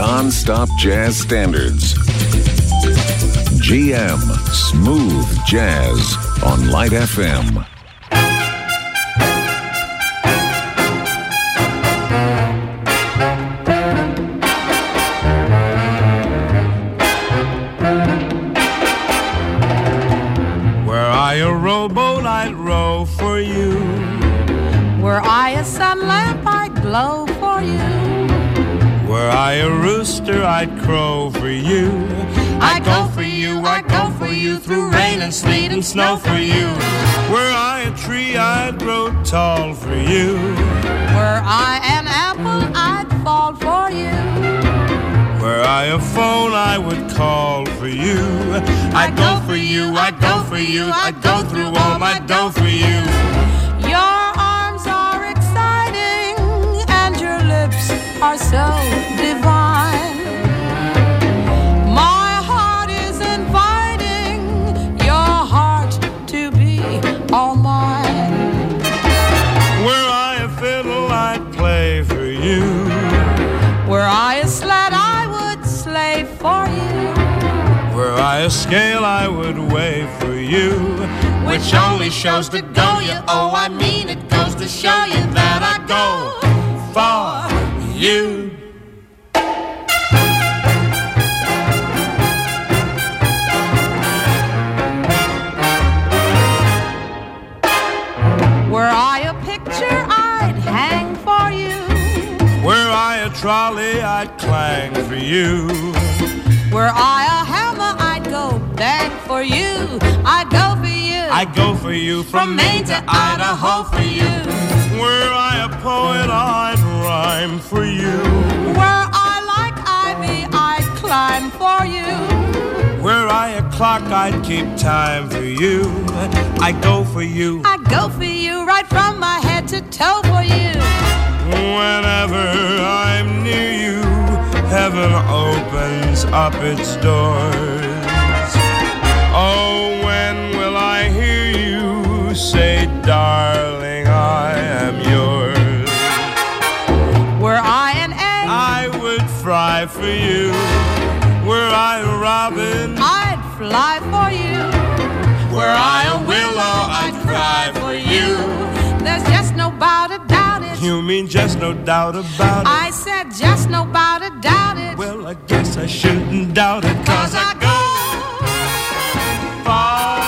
Non-stop jazz standards. GM Smooth Jazz on Light FM. Were I a rowboat, I'd row for you. Were I a sun lamp, I'd glow for you. Were I a rooster, I'd crow for you. I'd go for you, I'd go for you through rain and sleet and snow for you. Were I a tree, I'd grow tall for you. Were I an apple, I'd fall for you. Were I a phone, I would call for you. I'd go for you, I'd go for you, I'd go through all my dough for you. Are so divine. My heart is inviting your heart to be all mine. Were I a fiddle, I'd play for you. Were I a sled, I would slave for you. Were I a scale, I would weigh for you. Which only shows to go you. Oh, I mean it goes to show you that I go for you. Were I a picture, I'd hang for you. Were I a trolley, I'd clang for you. Were I a hammer, I'd go bang for you. I'd go for you. I'd go for you from Maine to Idaho for you. Were I a poet, I'd rhyme for you. Were I like ivy, I'd climb for you. Were I a clock, I'd keep time for you. I'd go for you. I'd go for you right from my head to toe for you. Whenever I'm near you, heaven opens up its doors. For you. Were I a robin, I'd fly for you. were I a willow, I'd cry for you. There's just no doubt about it. You mean just no doubt about it? I said just no doubt about it. Well, I guess I shouldn't doubt it, cause I go for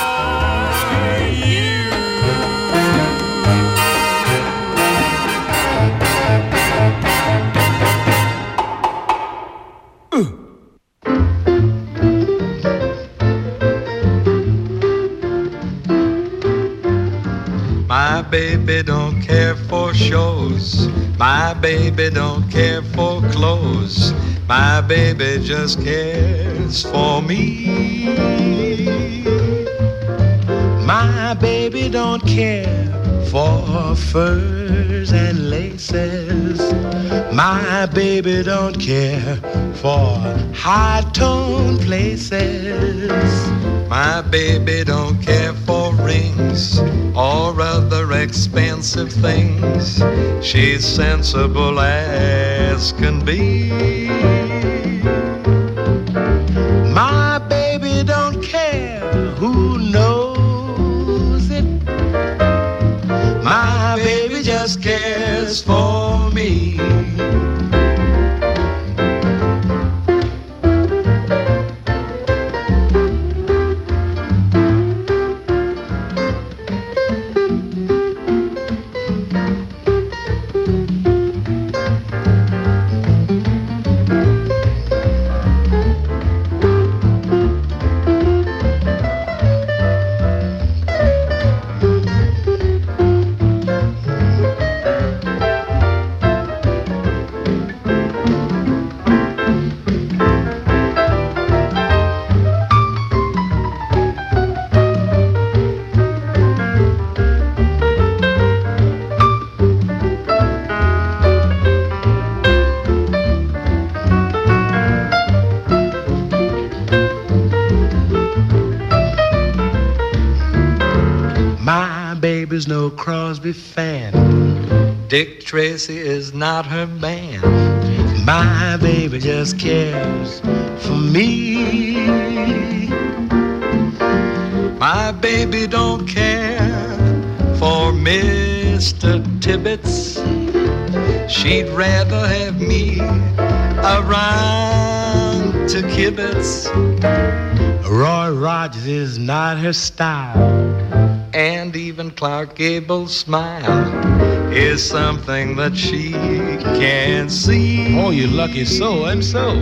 care for shows. My baby don't care for clothes. My baby just cares for me. My baby don't care for furs and laces. My baby don't care for high tone places. My baby don't care for rings or other expensive things. She's sensible as can be. Just cares for me. Dick Tracy is not her man. My baby just cares for me. My baby don't care for Mr. Tibbetts. She'd rather have me around to kibitz. Roy Rogers is not her style, and even Clark Gable's smile is something that she can't see. Oh, you lucky so and so.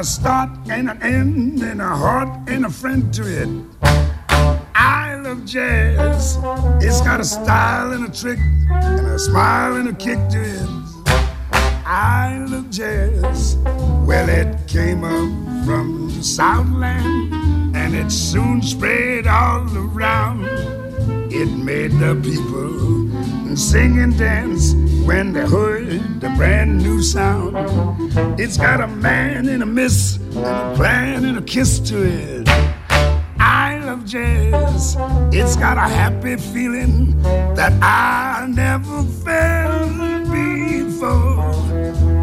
A start and an end and a heart and a friend to it. I love jazz. It's got a style and a trick and a smile and a kick to it. I love jazz. Well, it came up from the Southland and it soon spread all around. It made the people sing and dance when they heard the brand new sound. It's got a man and a miss and a plan and a kiss to it. I love jazz. It's got a happy feeling that I never felt before.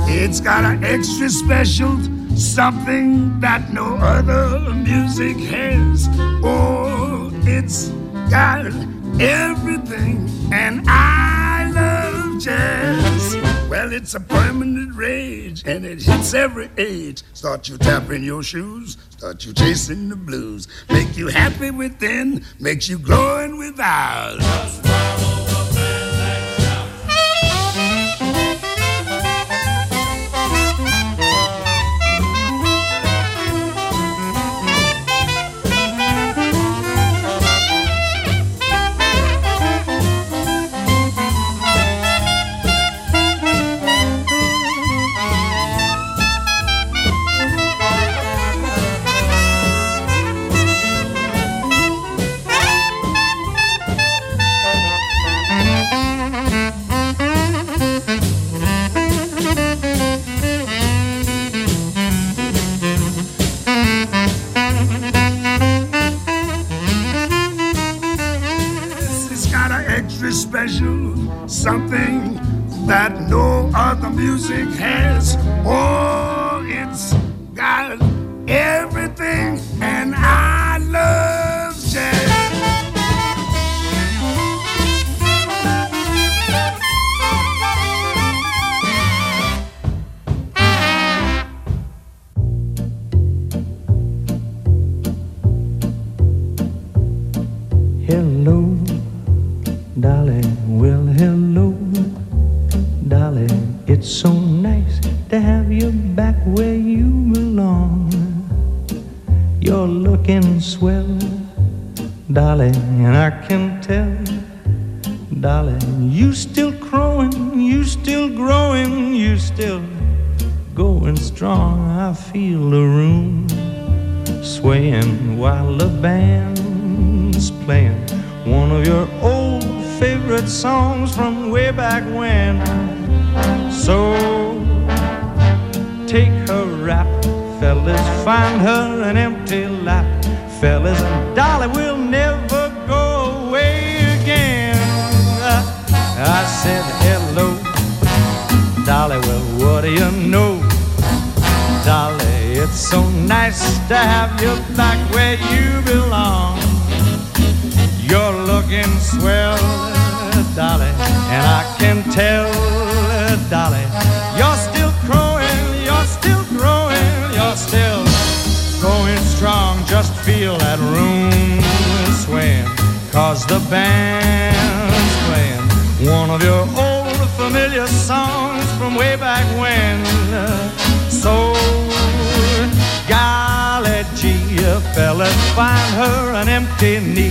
It's got an extra special something that no other music has. Oh, it's got everything, and I jazz. Well, it's a permanent rage, and it hits every age. Start you tapping your shoes, start you chasing the blues. Make you happy within, makes you glowing without.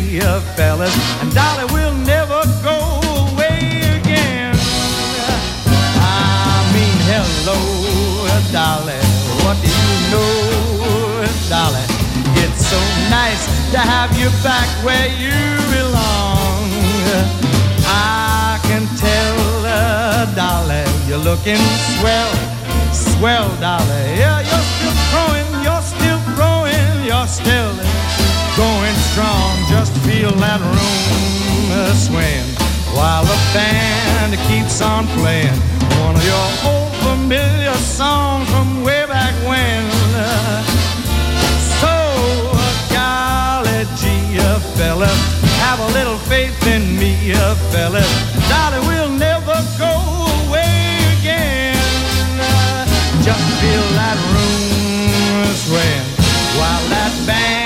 Empty knee, fellas, and Dolly will never go away again. I mean, hello, Dolly, what do you know, Dolly? It's so nice to have you back where you belong. I can tell, uh, Dolly, you're looking swell, swell, Dolly. Yeah, you're still growing, you're still growing, you're still going strong. Just feel that room uh, swaying while the band keeps on playing one of your old familiar songs from way back when. So, golly gee, a fella, have a little faith in me, a fella. Dolly, we'll never go away again. Just feel that room swaying while that band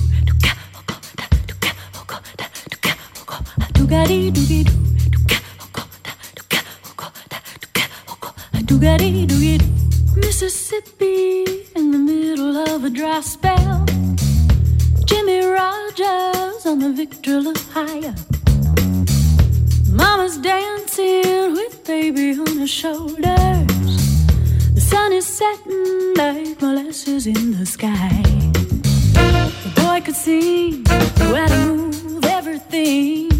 like molasses in the sky. The boy could see, how to move everything.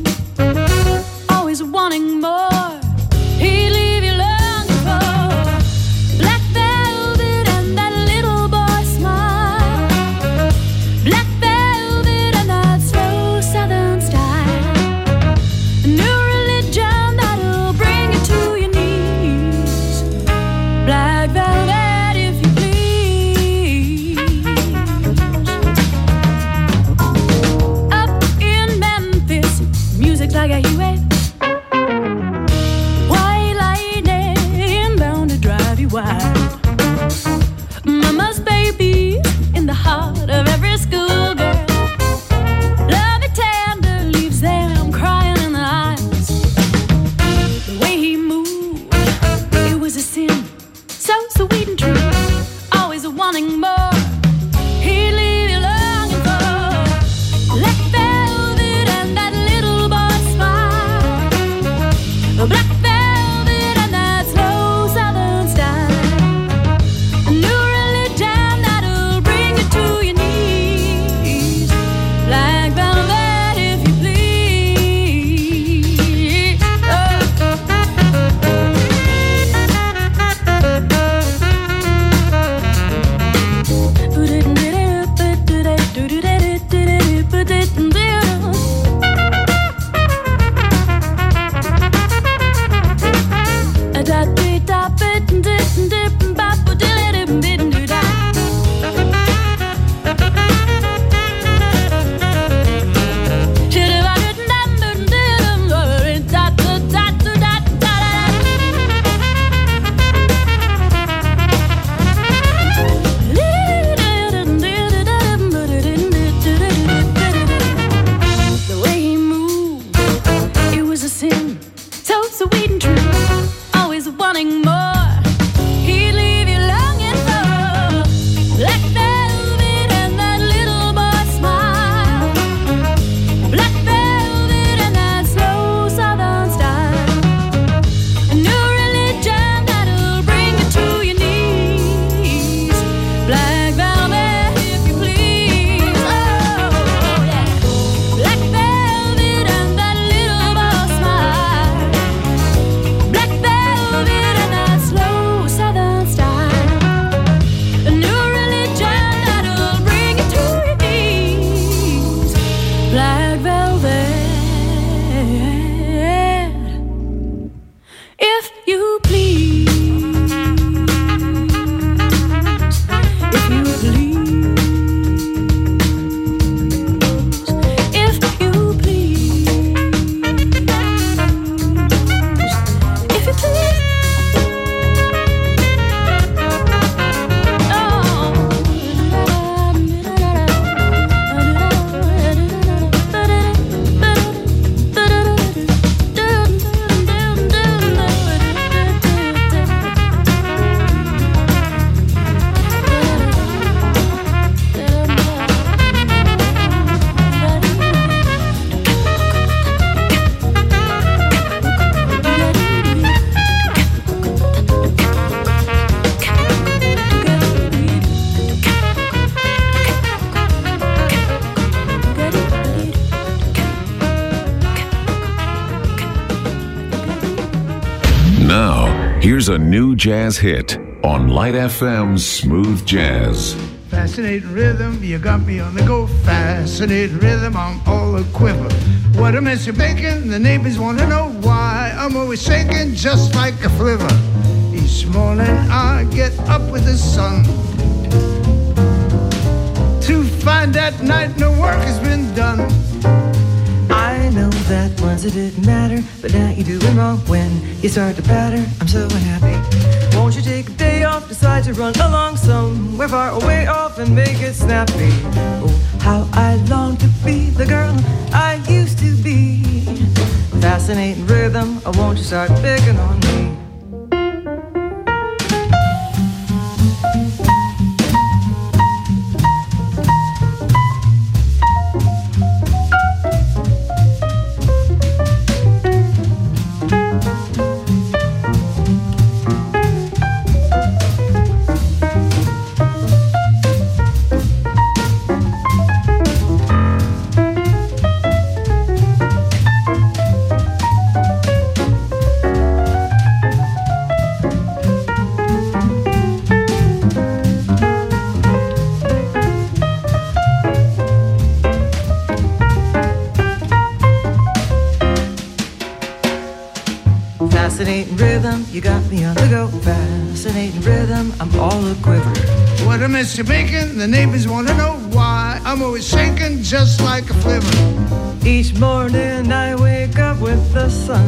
Here's a new jazz hit on Light FM's Smooth Jazz. Fascinating rhythm, you got me on the go. Fascinating rhythm, I'm all a quiver. What a mess you're making, the neighbors want to know why. I'm always shaking just like a flivver. Each morning I get up with the sun. To find that night no work has been done. That once it didn't matter, but now you're doing wrong when you start to patter. I'm so unhappy. Won't you take a day off, decide to run along somewhere far away off and make it snappy? Oh, how I long to be the girl I used to be. Fascinating rhythm, oh, won't you start picking on me? You're making, the neighbors want to know why. I'm always shaking just like a flivver. Each morning I wake up with the sun.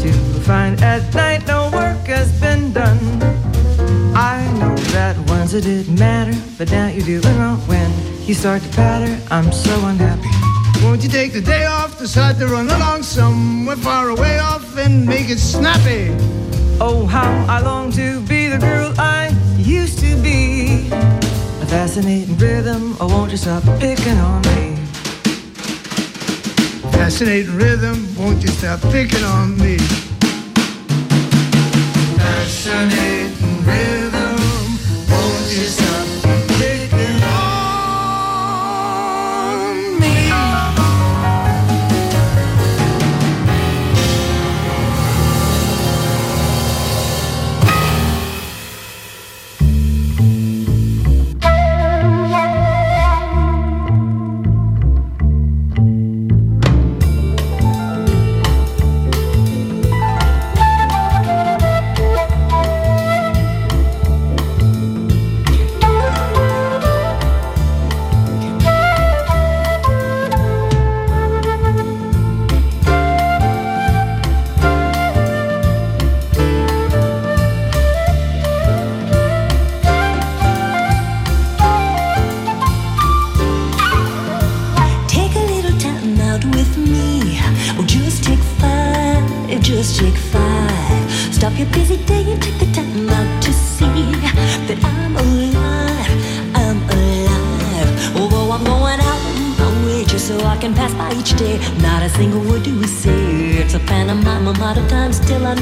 To find at night no work has been done. I know that once it didn't matter, but now you're doing wrong when you start to patter. I'm so unhappy. Won't you take the day off, decide to run along somewhere far away off and make it snappy? Oh, how I long to be the girl I used to be. A fascinating rhythm, oh, won't you stop picking on me? Fascinating rhythm, won't you stop picking on me? Fascinating rhythm, won't you stop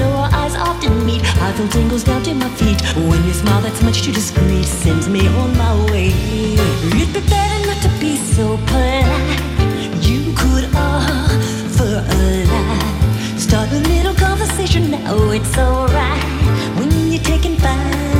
I our eyes often meet. I feel tingles down to my feet when you smile that's much too discreet, sends me on my way. It'd be better not to be so polite. You could offer a lie. Start a little conversation now, it's alright when you're taking five.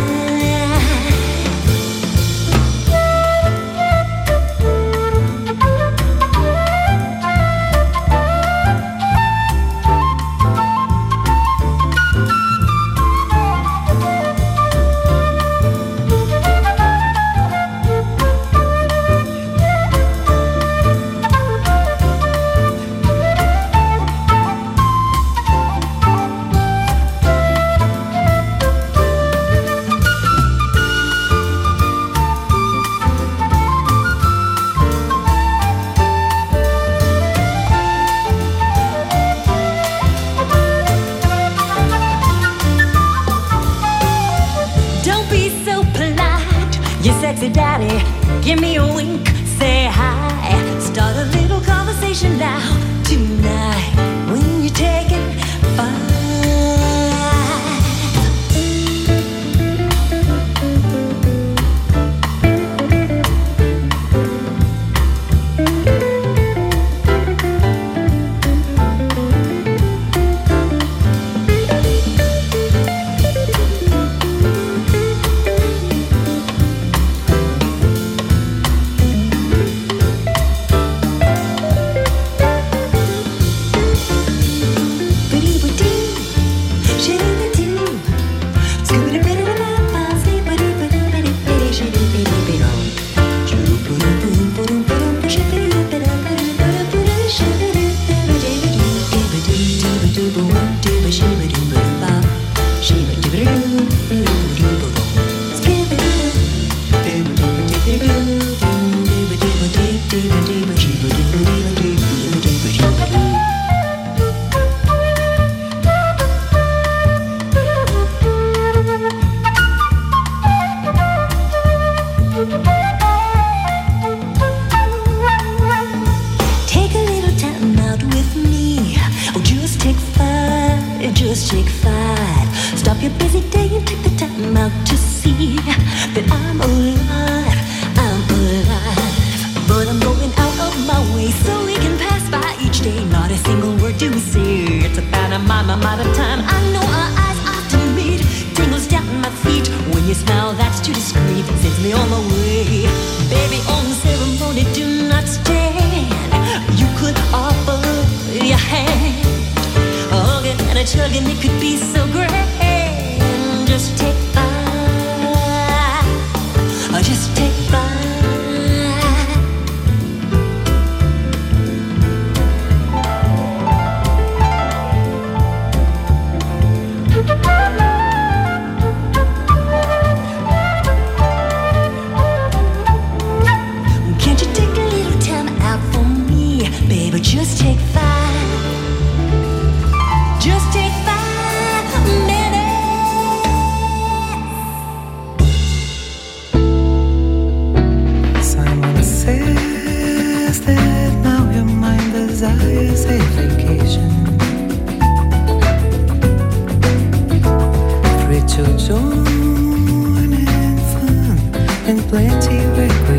And plenty recreation.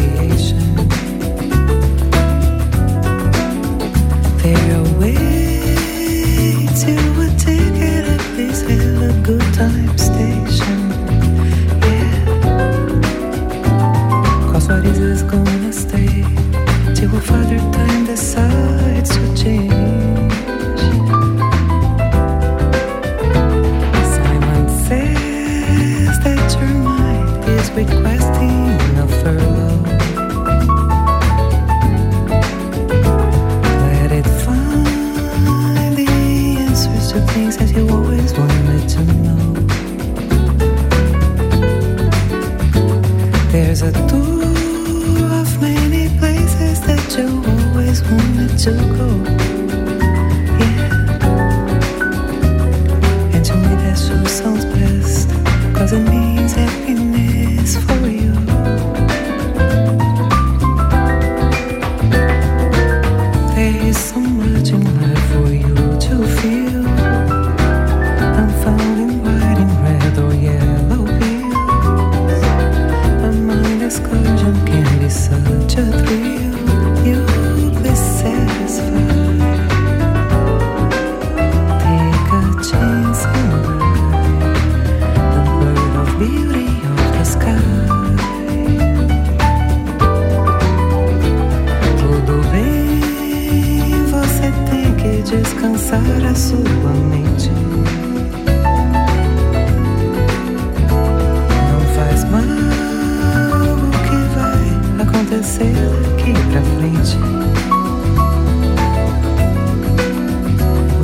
Acontecer daqui pra frente.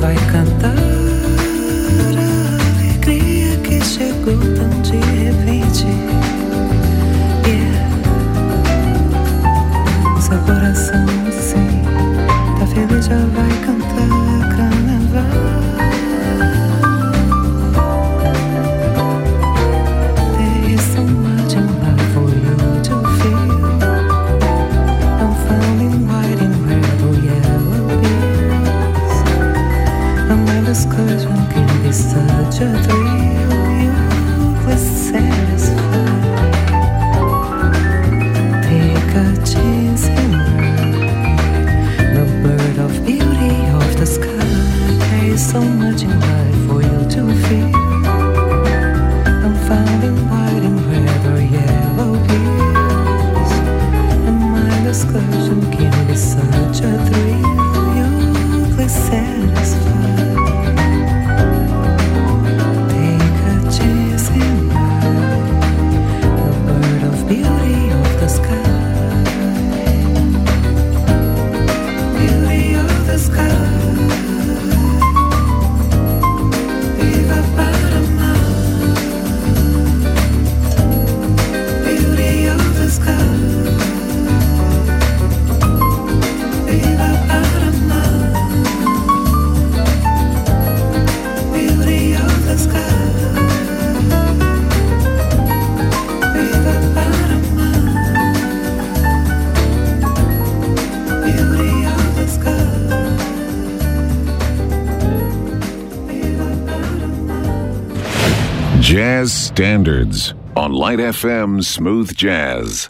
Vai cantar Jazz Standards on Light FM Smooth Jazz.